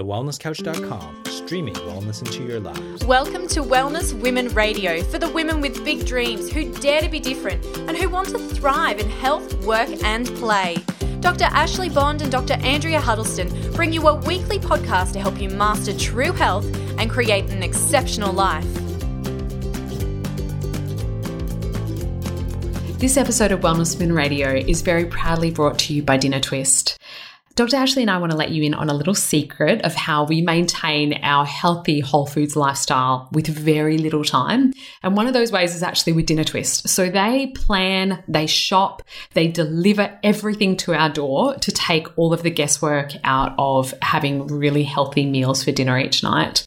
TheWellnessCouch.com, streaming wellness into your lives. Welcome to Wellness Women Radio for the women with big dreams who dare to be different and who want to thrive in health, work, and play. Dr. Ashley Bond and Dr. Andrea Huddleston bring you a weekly podcast to help you master true health and create an exceptional life. This episode of Wellness Women Radio is very proudly brought to you by Dinner Twist. Dr. Ashley and I want to let you in on a little secret of how we maintain our healthy whole foods lifestyle with very little time. And one of those ways is actually with Dinner Twist. So they plan, they shop, they deliver everything to our door to take all of the guesswork out of having really healthy meals for dinner each night.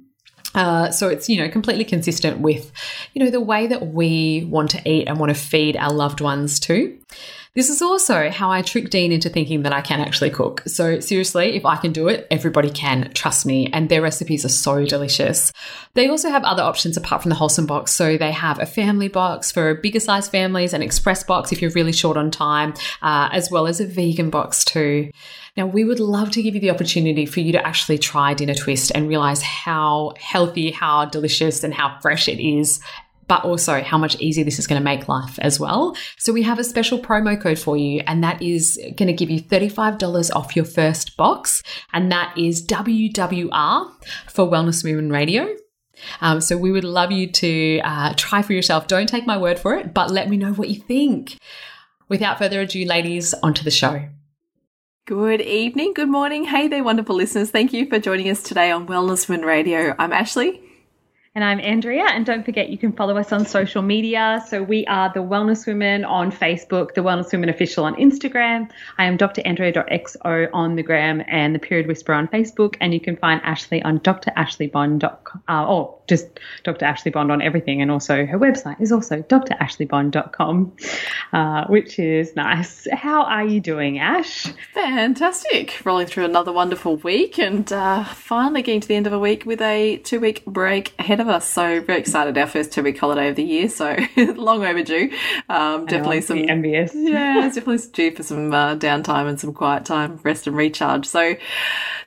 Uh, so it's you know completely consistent with you know the way that we want to eat and want to feed our loved ones too. This is also how I trick Dean into thinking that I can actually cook. So, seriously, if I can do it, everybody can, trust me. And their recipes are so delicious. They also have other options apart from the wholesome box. So, they have a family box for bigger size families, an express box if you're really short on time, uh, as well as a vegan box too. Now, we would love to give you the opportunity for you to actually try Dinner Twist and realize how healthy, how delicious, and how fresh it is but also how much easier this is going to make life as well. So we have a special promo code for you, and that is going to give you $35 off your first box. And that is WWR for Wellness Women Radio. Um, so we would love you to uh, try for yourself. Don't take my word for it, but let me know what you think. Without further ado, ladies, onto the show. Good evening, good morning. Hey there, wonderful listeners. Thank you for joining us today on Wellness Women Radio. I'm Ashley. And I'm Andrea. And don't forget, you can follow us on social media. So we are the Wellness Women on Facebook, the Wellness Women Official on Instagram. I am Dr. Andrea.xo on the gram and the Period Whisperer on Facebook. And you can find Ashley on drashley.bond.com. Uh, or just Dr. Ashley Bond on everything. And also her website is also drashleybond.com, uh, which is nice. How are you doing, Ash? Fantastic. Rolling through another wonderful week and uh, finally getting to the end of a week with a two week break ahead of us. So very excited. Our first two week holiday of the year. So long overdue. Um, definitely some envious. Yeah, it's definitely due for some uh, downtime and some quiet time, rest and recharge. So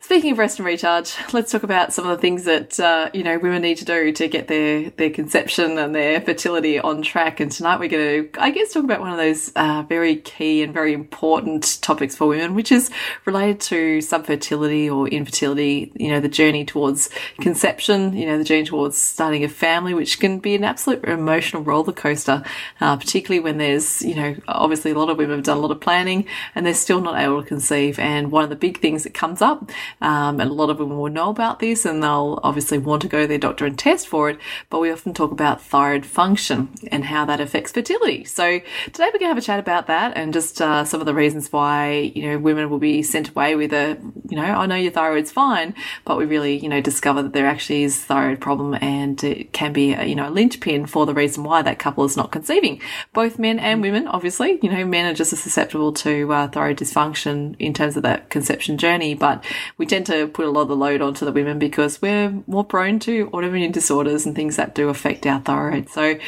speaking of rest and recharge, let's talk about some of the things that, uh, you know, women need to do to get their their conception and their fertility on track. And tonight we're going to, I guess, talk about one of those uh, very key and very important topics for women, which is related to subfertility or infertility. You know, the journey towards conception. You know, the journey towards starting a family, which can be an absolute emotional roller coaster, uh, particularly when there's, you know, obviously a lot of women have done a lot of planning and they're still not able to conceive. And one of the big things that comes up, um, and a lot of women will know about this, and they'll obviously want to go to their doctor and test for it, but we often talk about thyroid function and how that affects fertility. So today we're going to have a chat about that and just uh, some of the reasons why, you know, women will be sent away with a, you know, I know your thyroid's fine, but we really, you know, discover that there actually is thyroid problem and it can be, a, you know, a linchpin for the reason why that couple is not conceiving. Both men and women, obviously, you know, men are just as susceptible to uh, thyroid dysfunction in terms of that conception journey, but we tend to put a lot of the load onto the women because we're more prone to autoimmune disorders and things that do affect our thyroid. So,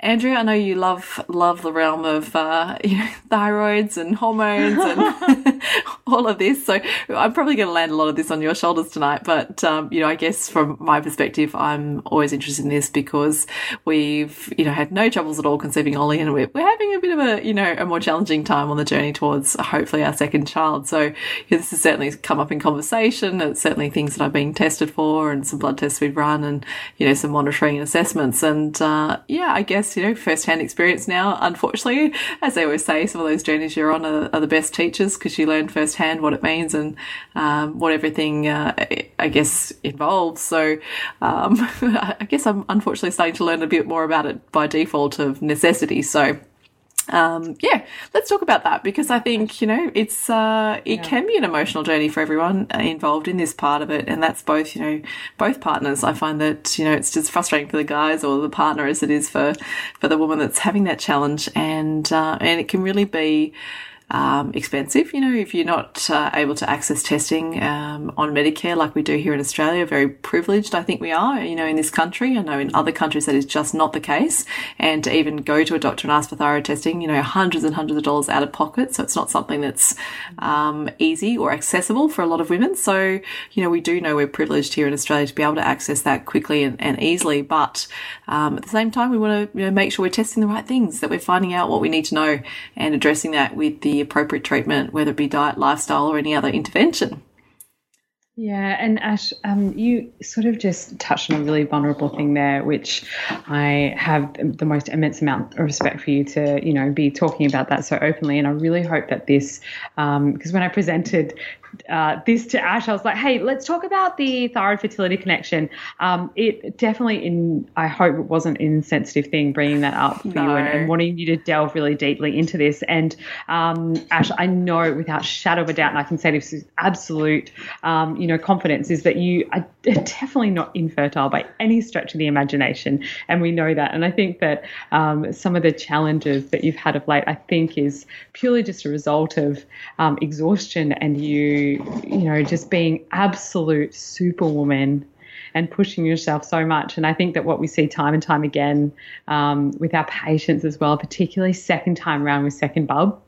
Andrea, I know you love love the realm of uh, you know, thyroids and hormones and all of this. So I'm probably going to land a lot of this on your shoulders tonight. But um, you know, I guess from my perspective, I'm always interested in this because we've you know had no troubles at all conceiving Ollie, and we're, we're having a bit of a you know a more challenging time on the journey towards hopefully our second child. So yeah, this has certainly come up in conversation. It's certainly things that I've been tested for, and some blood tests we've run, and you know some monitoring and assessments. And uh, yeah, I guess you know first-hand experience now. Unfortunately, as they always say, some of those journeys you're on are, are the best teachers because you learn firsthand what it means and um, what everything uh, I guess involves. So um, I guess I'm unfortunately starting to learn a bit more about it by default of necessity. So um, yeah, let's talk about that because I think you know it's uh, it yeah. can be an emotional journey for everyone involved in this part of it, and that's both you know both partners. I find that you know it's just frustrating for the guys or the partner as it is for for the woman that's having that challenge, and uh, and it can really be um, expensive. You know, if you're not uh, able to access testing um, on Medicare like we do here in Australia, very privileged I think we are, you know, in this country. I know in other countries that is just not the case. And to even go to a doctor and ask for thyroid testing, you know, hundreds and hundreds of dollars out of pocket. So it's not something that's um, easy or accessible for a lot of women. So, you know, we do know we're privileged here in Australia to be able to access that quickly and, and easily. But um, at the same time, we want to you know, make sure we're testing the right things, that we're finding out what we need to know and addressing that with the appropriate treatment, whether it be diet, lifestyle, or any other intervention. Yeah, and Ash, um, you sort of just touched on a really vulnerable thing there, which I have the most immense amount of respect for you to, you know, be talking about that so openly. And I really hope that this, because um, when I presented uh, this to Ash, I was like, hey, let's talk about the thyroid fertility connection. Um, it definitely, in I hope it wasn't an insensitive thing bringing that up for no. you and, and, wanting you to delve really deeply into this. And um, Ash, I know without shadow of a doubt, and I can say this with absolute, um, you know, confidence, is that you are definitely not infertile by any stretch of the imagination, and we know that. And I think that um, some of the challenges that you've had of late, I think, is purely just a result of um, exhaustion and you you know, just being absolute superwoman and pushing yourself so much. And I think that what we see time and time again um, with our patients as well, particularly second time around with second bub,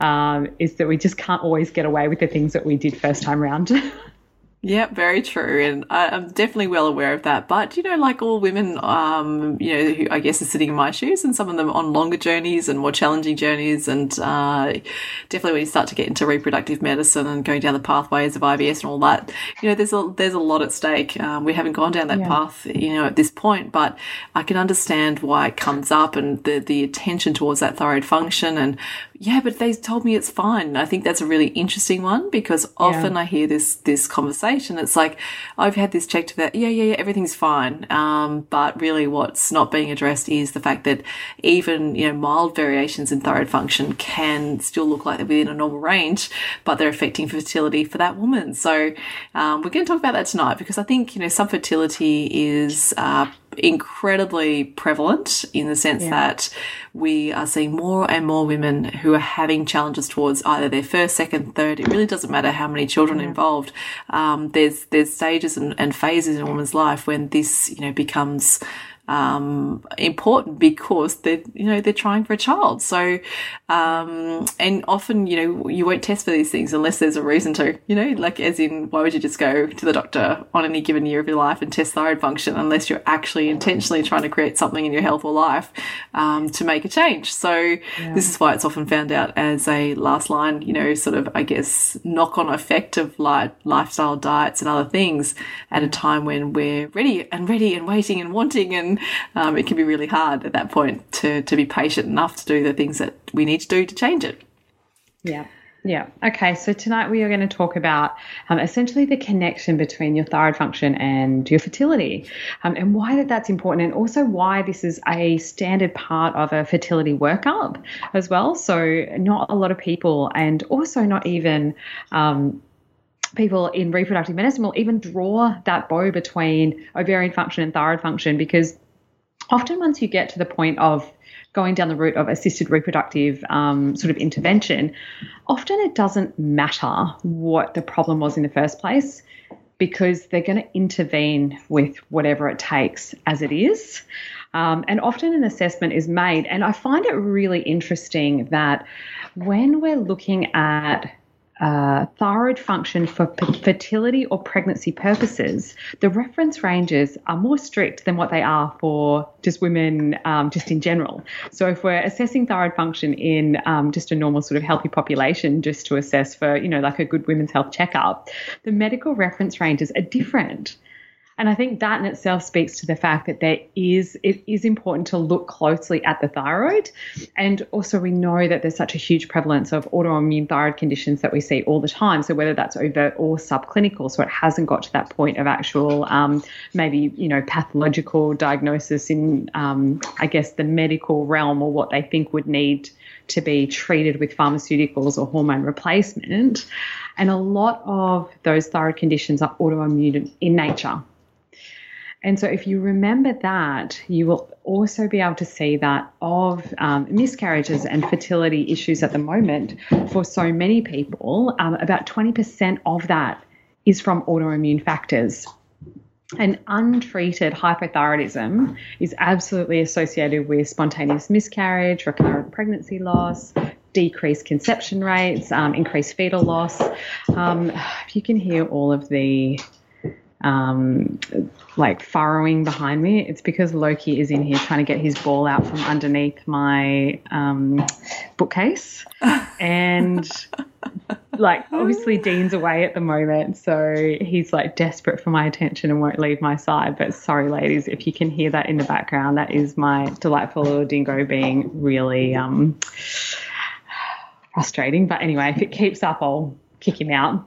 um, is that we just can't always get away with the things that we did first time round. Yeah, very true, and I, am definitely well aware of that. But you know, like all women, um, you know, who I guess are sitting in my shoes, and some of them on longer journeys and more challenging journeys, and uh, definitely when you start to get into reproductive medicine and going down the pathways of IVF and all that, you know, there's a there's a lot at stake. Um, we haven't gone down that yeah. path, you know, at this point, but I can understand why it comes up and the the attention towards that thyroid function and yeah, but they told me it's fine. I think that's a really interesting one because often yeah. I hear this this conversation. It's like I've had this checked that yeah, yeah, yeah, everything's fine. Um, but really, what's not being addressed is the fact that even you know mild variations in thyroid function can still look like they're within a normal range, but they're affecting fertility for that woman. So um, we're going to talk about that tonight because I think you know subfertility is. Uh, incredibly prevalent in the sense yeah. that we are seeing more and more women who are having challenges towards either their first, second, third. It really doesn't matter how many children yeah. involved. Um, there's there's stages and, and phases in a woman's life when this you know becomes um, important because they're you know they're trying for a child. So um, and often you know you won't test for these things unless there's a reason to. You know, like as in why would you just go to the doctor on any given year of your life and test thyroid function unless you're actually intentionally trying to create something in your health or life um, to make a change. So yeah. this is why it's often found out as a last line. You know, sort of I guess knock on effect of like lifestyle diets and other things at a time when we're ready and ready and waiting and wanting and um, it can be really hard at that point to, to be patient enough to do the things that we need to do to change it. Yeah. Yeah. Okay. So tonight we are going to talk about um, essentially the connection between your thyroid function and your fertility, um, and why that that's important, and also why this is a standard part of a fertility workup as well. So not a lot of people, and also not even. Um, people in reproductive medicine will even draw that bow between ovarian function and thyroid function because often once you get to the point of going down the route of assisted reproductive um, sort of intervention, often it doesn't matter what the problem was in the first place because they're going to intervene with whatever it takes as it is. Um, and often an assessment is made. And I find it really interesting that when we're looking at uh, thyroid function for fertility or pregnancy purposes, the reference ranges are more strict than what they are for just women um, just in general. So if we're assessing thyroid function in um, just a normal sort of healthy population, just to assess for, you know, like a good women's health checkup, the medical reference ranges are different. And I think that in itself speaks to the fact that there is it is important to look closely at the thyroid. And also we know that there's such a huge prevalence of autoimmune thyroid conditions that we see all the time. So whether that's overt or subclinical, so it hasn't got to that point of actual um, maybe, you know, pathological diagnosis in um, I guess the medical realm or what they think would need to be treated with pharmaceuticals or hormone replacement. And a lot of those thyroid conditions are autoimmune in nature. And so, if you remember that, you will also be able to see that of um, miscarriages and fertility issues at the moment for so many people, um, about 20% of that is from autoimmune factors. And untreated hypothyroidism is absolutely associated with spontaneous miscarriage, recurrent pregnancy loss, decreased conception rates, um, increased fetal loss. Um, if you can hear all of the um, like furrowing behind me, it's because Loki is in here trying to get his ball out from underneath my um, bookcase. And like, obviously, Dean's away at the moment, so he's like desperate for my attention and won't leave my side. But sorry, ladies, if you can hear that in the background, that is my delightful little dingo being really um, frustrating. But anyway, if it keeps up, I'll kick him out.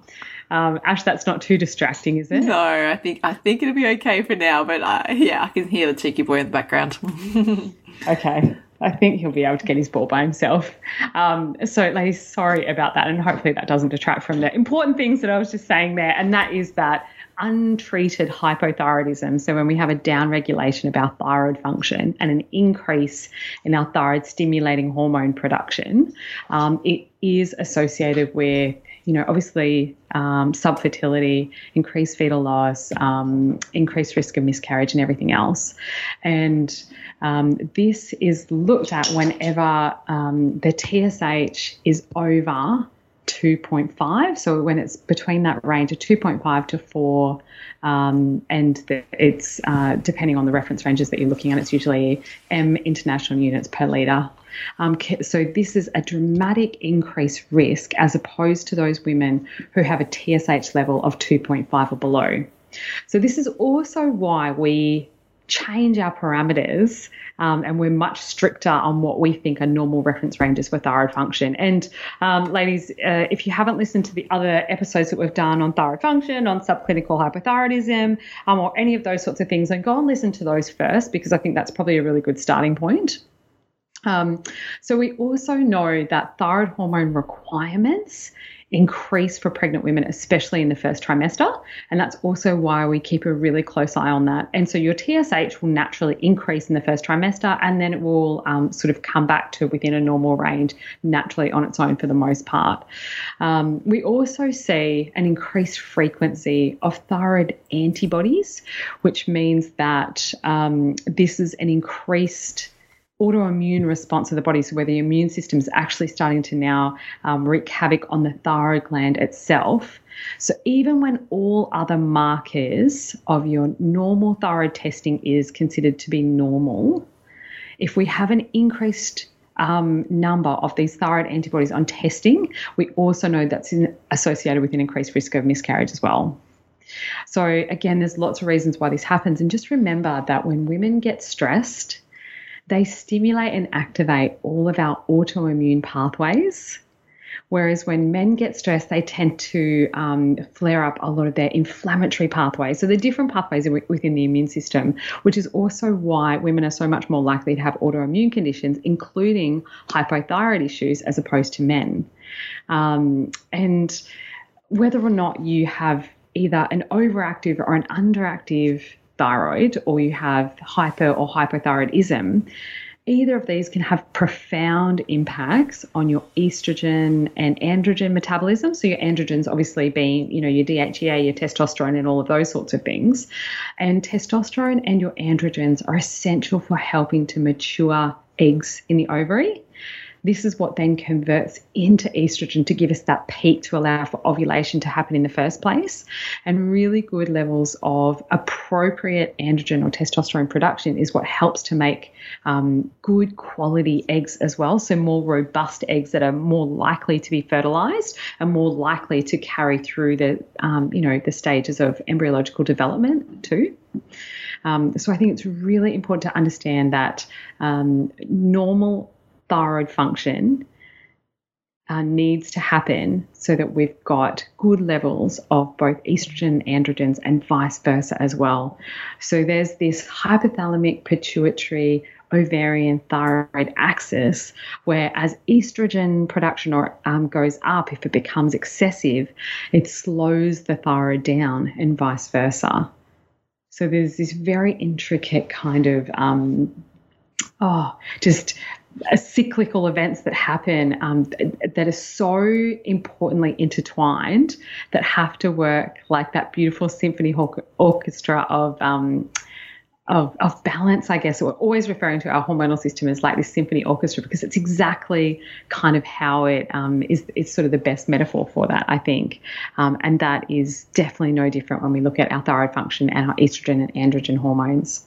Um, Ash, that's not too distracting, is it? No, I think I think it'll be okay for now. But uh, yeah, I can hear the cheeky boy in the background. okay. I think he'll be able to get his ball by himself. Um, so, ladies, sorry about that, and hopefully that doesn't detract from the important things that I was just saying there, and that is that untreated hypothyroidism. So, when we have a downregulation of our thyroid function and an increase in our thyroid stimulating hormone production, um, it is associated with you know, obviously um, subfertility, increased fetal loss, um, increased risk of miscarriage, and everything else. And um, this is looked at whenever um, the TSH is over 2.5. So when it's between that range of 2.5 to 4, um, and the, it's uh, depending on the reference ranges that you're looking at, it's usually M international units per litre. Um, so this is a dramatic increased risk as opposed to those women who have a TSH level of 2.5 or below. So this is also why we change our parameters um, and we're much stricter on what we think are normal reference ranges for thyroid function. And um, ladies, uh, if you haven't listened to the other episodes that we've done on thyroid function, on subclinical hypothyroidism, um, or any of those sorts of things, then go and listen to those first because I think that's probably a really good starting point. Um, so we also know that thyroid hormone requirements increase for pregnant women, especially in the first trimester. And that's also why we keep a really close eye on that. And so your TSH will naturally increase in the first trimester and then it will um, sort of come back to within a normal range naturally on its own for the most part. Um, we also see an increased frequency of thyroid antibodies, which means that um, this is an increased autoimmune response of the body, so where the immune system is actually starting to now um, wreak havoc on the thyroid gland itself. So even when all other markers of your normal thyroid testing is considered to be normal, if we have an increased um, number of these thyroid antibodies on testing, we also know that's in, associated with an increased risk of miscarriage as well. So, again, there's lots of reasons why this happens. And just remember that when women get stressed, they stimulate and activate all of our autoimmune pathways. Whereas when men get stressed, they tend to um, flare up a lot of their inflammatory pathways. So, the different pathways within the immune system, which is also why women are so much more likely to have autoimmune conditions, including hypothyroid issues, as opposed to men. Um, and whether or not you have either an overactive or an underactive thyroid or you have hyper or hypothyroidism, either of these can have profound impacts on your estrogen and androgen metabolism. So your androgens obviously being, you know, your DHEA, your testosterone and all of those sorts of things. And testosterone and your androgens are essential for helping to mature eggs in the ovary. This is what then converts into estrogen to give us that peak to allow for ovulation to happen in the first place. And really good levels of appropriate androgen or testosterone production is what helps to make um, good quality eggs as well. So, more robust eggs that are more likely to be fertilized and more likely to carry through the, um, you know, the stages of embryological development too. Um, so I think it's really important to understand that um, normal thyroid function uh, needs to happen so that we've got good levels of both estrogen, androgens, and vice versa as well. So there's this hypothalamic pituitary ovarian thyroid axis, where as estrogen production or um, goes up, if it becomes excessive, it slows the thyroid down, and vice versa. So there's this very intricate kind of um, oh, just cyclical events that happen um, that are so importantly intertwined that have to work like that beautiful symphony orchestra of um, of, of balance, I guess. We're always referring to our hormonal system as like this symphony orchestra because it's exactly kind of how it um, is. It's sort of the best metaphor for that, I think. Um, and that is definitely no different when we look at our thyroid function and our estrogen and androgen hormones.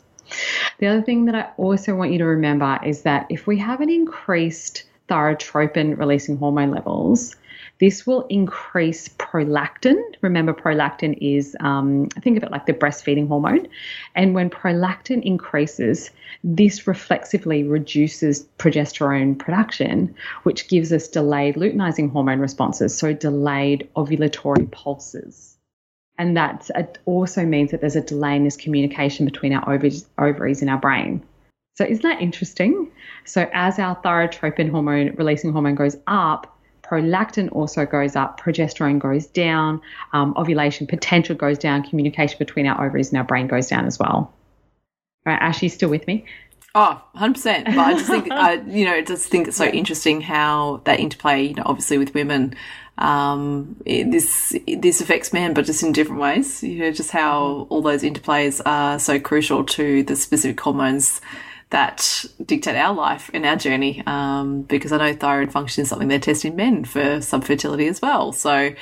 The other thing that I also want you to remember is that if we have an increased thyrotropin releasing hormone levels, this will increase prolactin. Remember, prolactin is, um, think of it like the breastfeeding hormone. And when prolactin increases, this reflexively reduces progesterone production, which gives us delayed luteinizing hormone responses, so delayed ovulatory pulses. And that also means that there's a delay in this communication between our ovaries, and our brain. So, isn't that interesting? So, as our thyrotropin hormone releasing hormone goes up, prolactin also goes up, progesterone goes down, um, ovulation potential goes down, communication between our ovaries and our brain goes down as well. All right, Ash, you still with me? Oh, 100%. But I just think, I, you know, I just think it's so interesting how that interplay, you know, obviously with women, um, this this affects men, but just in different ways. You know, just how all those interplays are so crucial to the specific hormones that dictate our life and our journey. Um, because I know thyroid function is something they're testing men for subfertility as well. So,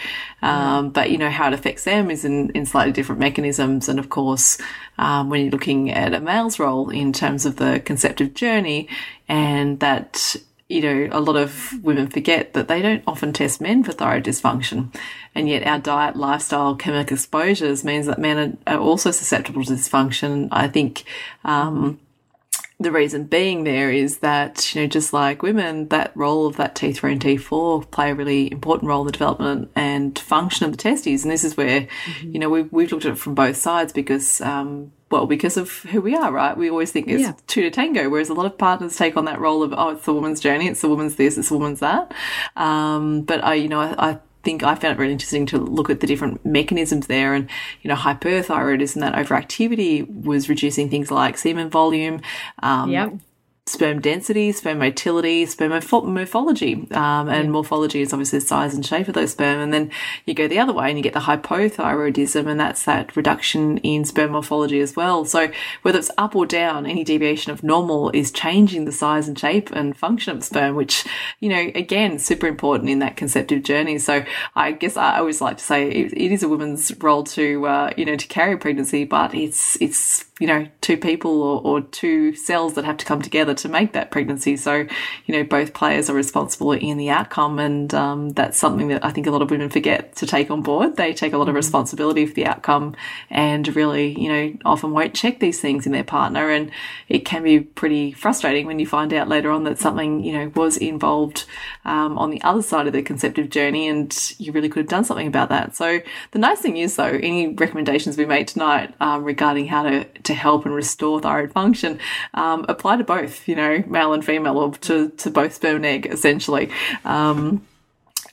um, but you know how it affects them is in, in slightly different mechanisms. And of course, um, when you're looking at a male's role in terms of the conceptive journey, and that you know, a lot of women forget that they don't often test men for thyroid dysfunction. And yet our diet, lifestyle, chemical exposures means that men are, are also susceptible to dysfunction. I think, um, the reason being there is that, you know, just like women, that role of that T3 and T4 play a really important role in the development and function of the testes. And this is where, mm-hmm. you know, we've, we've looked at it from both sides because, um, well, because of who we are, right? We always think it's yeah. two to tango, whereas a lot of partners take on that role of, oh, it's the woman's journey, it's the woman's this, it's the woman's that. Um, but I, you know, I, I think I found it really interesting to look at the different mechanisms there. And, you know, hyperthyroidism, that overactivity was reducing things like semen volume, um, yep sperm density, sperm motility, sperm morphology. Um, and yeah. morphology is obviously the size and shape of those sperm. And then you go the other way and you get the hypothyroidism, and that's that reduction in sperm morphology as well. So whether it's up or down, any deviation of normal is changing the size and shape and function of sperm, which, you know, again, super important in that conceptive journey. So I guess I always like to say it, it is a woman's role to, uh, you know, to carry pregnancy, but it's, it's, you know, two people or, or two cells that have to come together to make that pregnancy. So, you know, both players are responsible in the outcome. And um, that's something that I think a lot of women forget to take on board. They take a lot of mm-hmm. responsibility for the outcome and really, you know, often won't check these things in their partner. And it can be pretty frustrating when you find out later on that something, you know, was involved um, on the other side of the conceptive journey and you really could have done something about that. So the nice thing is, though, any recommendations we made tonight um, regarding how to, to to help and restore thyroid function um, apply to both, you know, male and female, or to, to both sperm and egg, essentially. Um,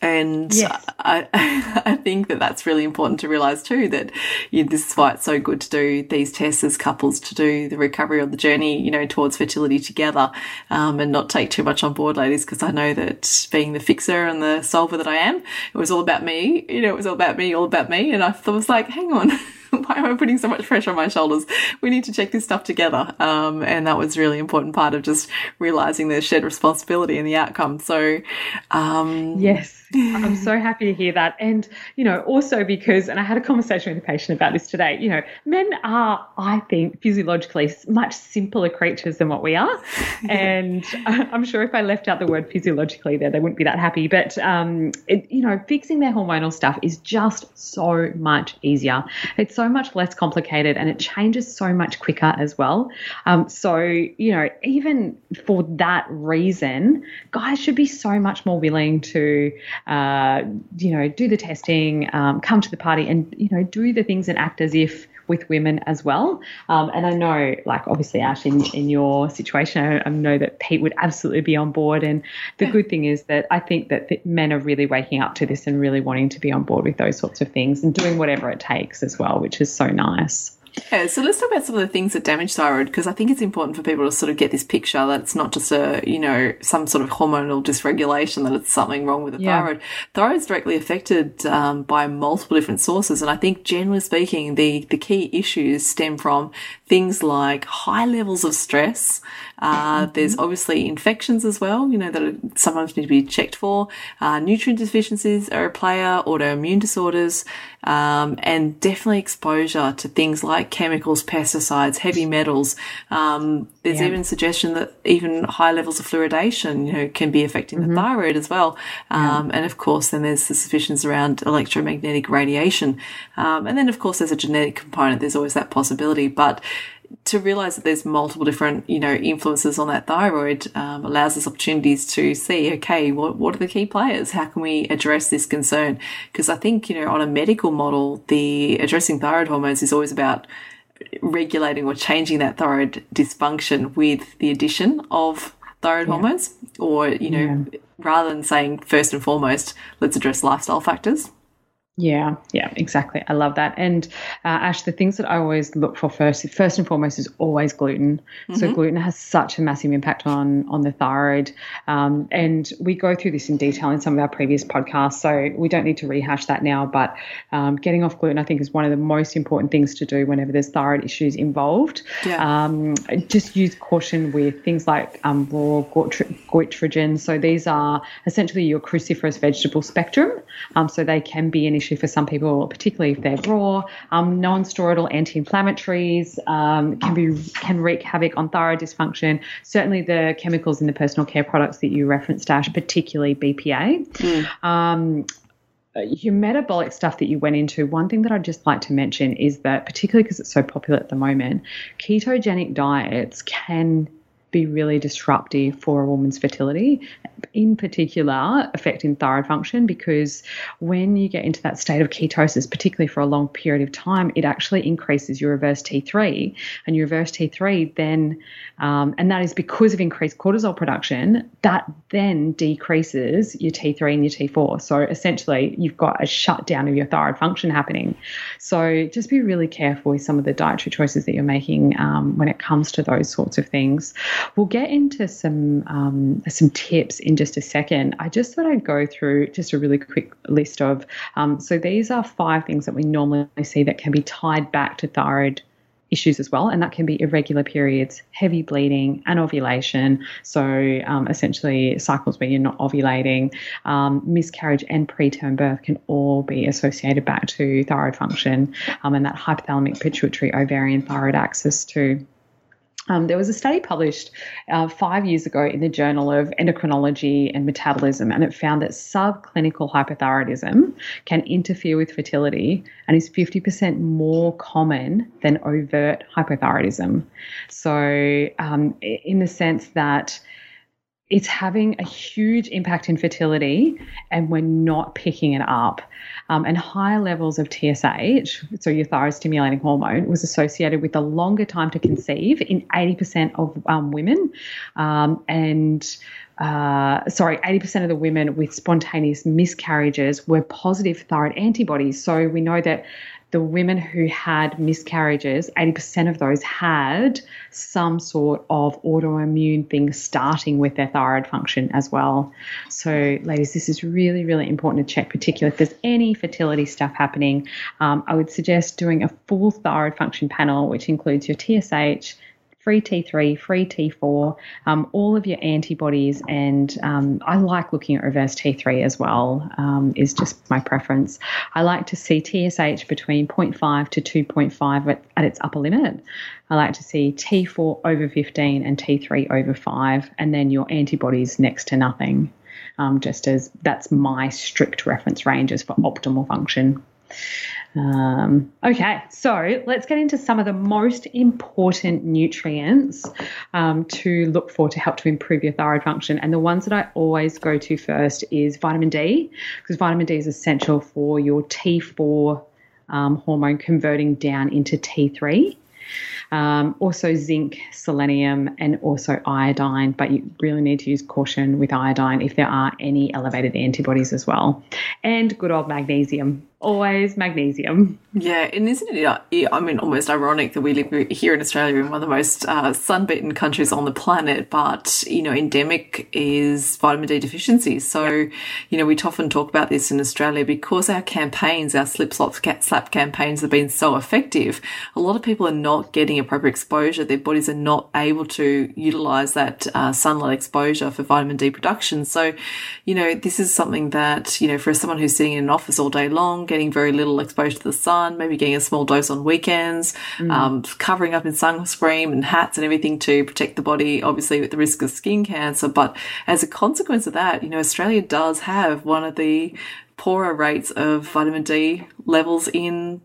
and yes. I, I think that that's really important to realize too that you know, this is why it's so good to do these tests as couples to do the recovery of the journey, you know, towards fertility together, um, and not take too much on board, ladies, because I know that being the fixer and the solver that I am, it was all about me, you know, it was all about me, all about me. And I was like, hang on. why am I putting so much pressure on my shoulders? We need to check this stuff together. Um, and that was really important part of just realizing the shared responsibility and the outcome. So, um, yes. I'm so happy to hear that. And, you know, also because, and I had a conversation with a patient about this today, you know, men are, I think, physiologically much simpler creatures than what we are. and I'm sure if I left out the word physiologically there, they wouldn't be that happy. But, um, it, you know, fixing their hormonal stuff is just so much easier. It's so much less complicated and it changes so much quicker as well. Um, so, you know, even for that reason, guys should be so much more willing to, uh, you know, do the testing, um, come to the party, and you know, do the things and act as if with women as well. Um, and I know, like, obviously, Ash, in, in your situation, I, I, know that Pete would absolutely be on board. And the good thing is that I think that men are really waking up to this and really wanting to be on board with those sorts of things and doing whatever it takes as well, which is so nice. Yeah, so let's talk about some of the things that damage thyroid because I think it's important for people to sort of get this picture that it's not just a, you know, some sort of hormonal dysregulation, that it's something wrong with the yeah. thyroid. Thyroid is directly affected um, by multiple different sources. And I think generally speaking, the, the key issues stem from things like high levels of stress. Uh, mm-hmm. There's obviously infections as well, you know, that sometimes need to be checked for. Uh, nutrient deficiencies are a player, autoimmune disorders, um, and definitely exposure to things like chemicals, pesticides, heavy metals. Um, there's yeah. even suggestion that even high levels of fluoridation, you know, can be affecting mm-hmm. the thyroid as well. Um, yeah. and of course, then there's the suspicions around electromagnetic radiation. Um, and then of course, there's a genetic component. There's always that possibility, but to realize that there's multiple different, you know, influences on that thyroid um, allows us opportunities to see, okay, what, what are the key players? How can we address this concern? Because I think, you know, on a medical model, the addressing thyroid hormones is always about regulating or changing that thyroid dysfunction with the addition of thyroid yeah. hormones or, you know, yeah. rather than saying first and foremost, let's address lifestyle factors. Yeah, yeah, exactly. I love that. And uh, Ash, the things that I always look for first, first and foremost, is always gluten. Mm-hmm. So gluten has such a massive impact on on the thyroid, um, and we go through this in detail in some of our previous podcasts. So we don't need to rehash that now. But um, getting off gluten, I think, is one of the most important things to do whenever there's thyroid issues involved. Yeah. Um, just use caution with things like um, raw goitrogen. So these are essentially your cruciferous vegetable spectrum. Um, so they can be an issue issue for some people, particularly if they're raw. Um, non-steroidal anti-inflammatories um, can be can wreak havoc on thyroid dysfunction. Certainly, the chemicals in the personal care products that you referenced, Ash, particularly BPA. Mm. Um, your metabolic stuff that you went into, one thing that I'd just like to mention is that, particularly because it's so popular at the moment, ketogenic diets can be really disruptive for a woman's fertility, in particular affecting thyroid function, because when you get into that state of ketosis, particularly for a long period of time, it actually increases your reverse T3. And your reverse T3 then, um, and that is because of increased cortisol production, that then decreases your T3 and your T4. So essentially, you've got a shutdown of your thyroid function happening. So just be really careful with some of the dietary choices that you're making um, when it comes to those sorts of things. We'll get into some um, some tips in just a second. I just thought I'd go through just a really quick list of. Um, so these are five things that we normally see that can be tied back to thyroid issues as well, and that can be irregular periods, heavy bleeding, anovulation. So, um, essentially, cycles where you're not ovulating, um, miscarriage, and preterm birth can all be associated back to thyroid function um, and that hypothalamic pituitary ovarian thyroid axis too. Um, there was a study published uh, five years ago in the Journal of Endocrinology and Metabolism, and it found that subclinical hypothyroidism can interfere with fertility and is 50% more common than overt hypothyroidism. So, um, in the sense that it's having a huge impact in fertility and we're not picking it up. Um, and higher levels of TSH, so your thyroid stimulating hormone, was associated with a longer time to conceive in 80% of um, women. Um, and uh, sorry, 80% of the women with spontaneous miscarriages were positive thyroid antibodies. So we know that the women who had miscarriages, 80% of those had some sort of autoimmune thing starting with their thyroid function as well. So, ladies, this is really, really important to check, particularly if there's any fertility stuff happening. Um, I would suggest doing a full thyroid function panel, which includes your TSH free T3, free T4, um, all of your antibodies, and um, I like looking at reverse T3 as well, um, is just my preference. I like to see TSH between 0.5 to 2.5 at, at its upper limit. I like to see T4 over 15 and T3 over 5, and then your antibodies next to nothing. Um, just as that's my strict reference ranges for optimal function. Um, okay, so let's get into some of the most important nutrients um, to look for to help to improve your thyroid function. And the ones that I always go to first is vitamin D, because vitamin D is essential for your T4 um, hormone converting down into T3. Um, also, zinc, selenium, and also iodine, but you really need to use caution with iodine if there are any elevated antibodies as well. And good old magnesium always magnesium. Yeah, and isn't it? I mean, almost ironic that we live here in Australia in one of the most uh, sun-beaten countries on the planet, but you know, endemic is vitamin D deficiency. So, yep. you know, we often talk about this in Australia because our campaigns, our slip slop slap campaigns, have been so effective. A lot of people are not getting appropriate exposure. Their bodies are not able to utilize that uh, sunlight exposure for vitamin D production. So, you know, this is something that you know, for someone who's sitting in an office all day long getting very little exposure to the sun, maybe getting a small dose on weekends, mm. um, covering up in sunscreen and hats and everything to protect the body, obviously with the risk of skin cancer. But as a consequence of that, you know, Australia does have one of the poorer rates of vitamin D levels in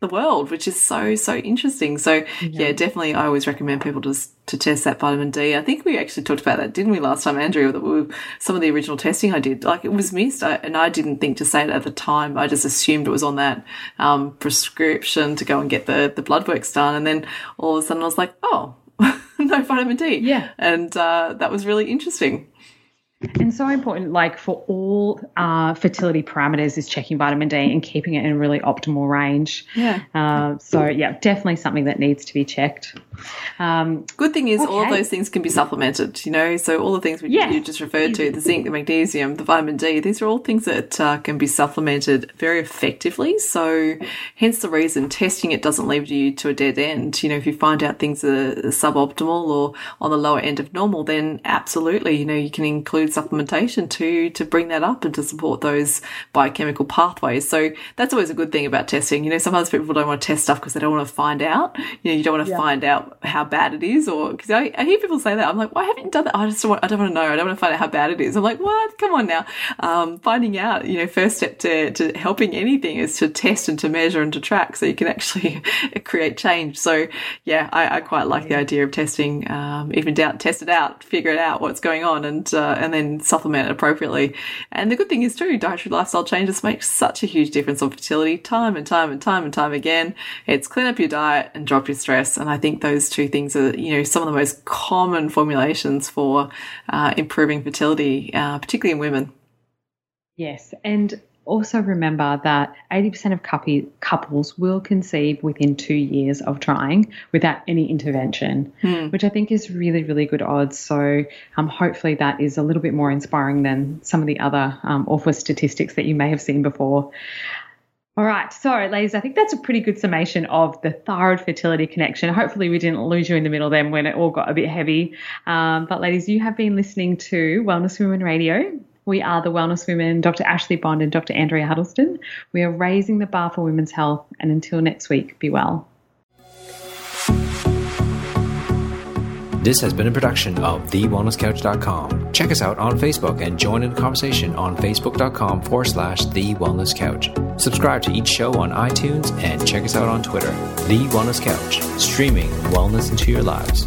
the world, which is so, so interesting. So yeah. yeah, definitely I always recommend people to, to test that vitamin D. I think we actually talked about that, didn't we, last time, Andrea, that we, some of the original testing I did, like it was missed I, and I didn't think to say it at the time. I just assumed it was on that, um, prescription to go and get the, the blood works done. And then all of a sudden I was like, oh, no vitamin D. Yeah. And, uh, that was really interesting. And so important, like for all uh, fertility parameters, is checking vitamin D and keeping it in a really optimal range. Yeah. Uh, so, yeah, definitely something that needs to be checked. Um, Good thing is, okay. all of those things can be supplemented, you know. So, all the things we, yeah. you just referred to the zinc, the magnesium, the vitamin D these are all things that uh, can be supplemented very effectively. So, hence the reason testing it doesn't leave you to a dead end. You know, if you find out things are suboptimal or on the lower end of normal, then absolutely, you know, you can include supplementation to to bring that up and to support those biochemical pathways. So that's always a good thing about testing. You know, sometimes people don't want to test stuff because they don't want to find out. You know, you don't want to yeah. find out how bad it is, or because I, I, hear people say that. I'm like, why haven't you done that? I just don't want, I don't want to know. I don't want to find out how bad it is. I'm like, what? Come on now. Um, finding out, you know, first step to, to helping anything is to test and to measure and to track so you can actually create change. So yeah, I, I quite like the idea of testing. Um, even doubt, test it out, figure it out what's going on, and uh, and then then supplement it appropriately. And the good thing is too, dietary lifestyle changes make such a huge difference on fertility time and time and time and time again. It's clean up your diet and drop your stress. And I think those two things are, you know, some of the most common formulations for uh, improving fertility, uh, particularly in women. Yes. And also remember that 80% of couples will conceive within two years of trying without any intervention, hmm. which I think is really, really good odds. So um, hopefully that is a little bit more inspiring than some of the other um, awful statistics that you may have seen before. All right, so ladies, I think that's a pretty good summation of the thyroid fertility connection. Hopefully, we didn't lose you in the middle then when it all got a bit heavy. Um, but, ladies, you have been listening to Wellness Women Radio. We are the Wellness Women, Dr. Ashley Bond and Dr. Andrea Huddleston. We are raising the bar for women's health. And until next week, be well. This has been a production of TheWellnessCouch.com. Check us out on Facebook and join in the conversation on Facebook.com forward slash The Wellness Couch. Subscribe to each show on iTunes and check us out on Twitter. The Wellness Couch, streaming wellness into your lives.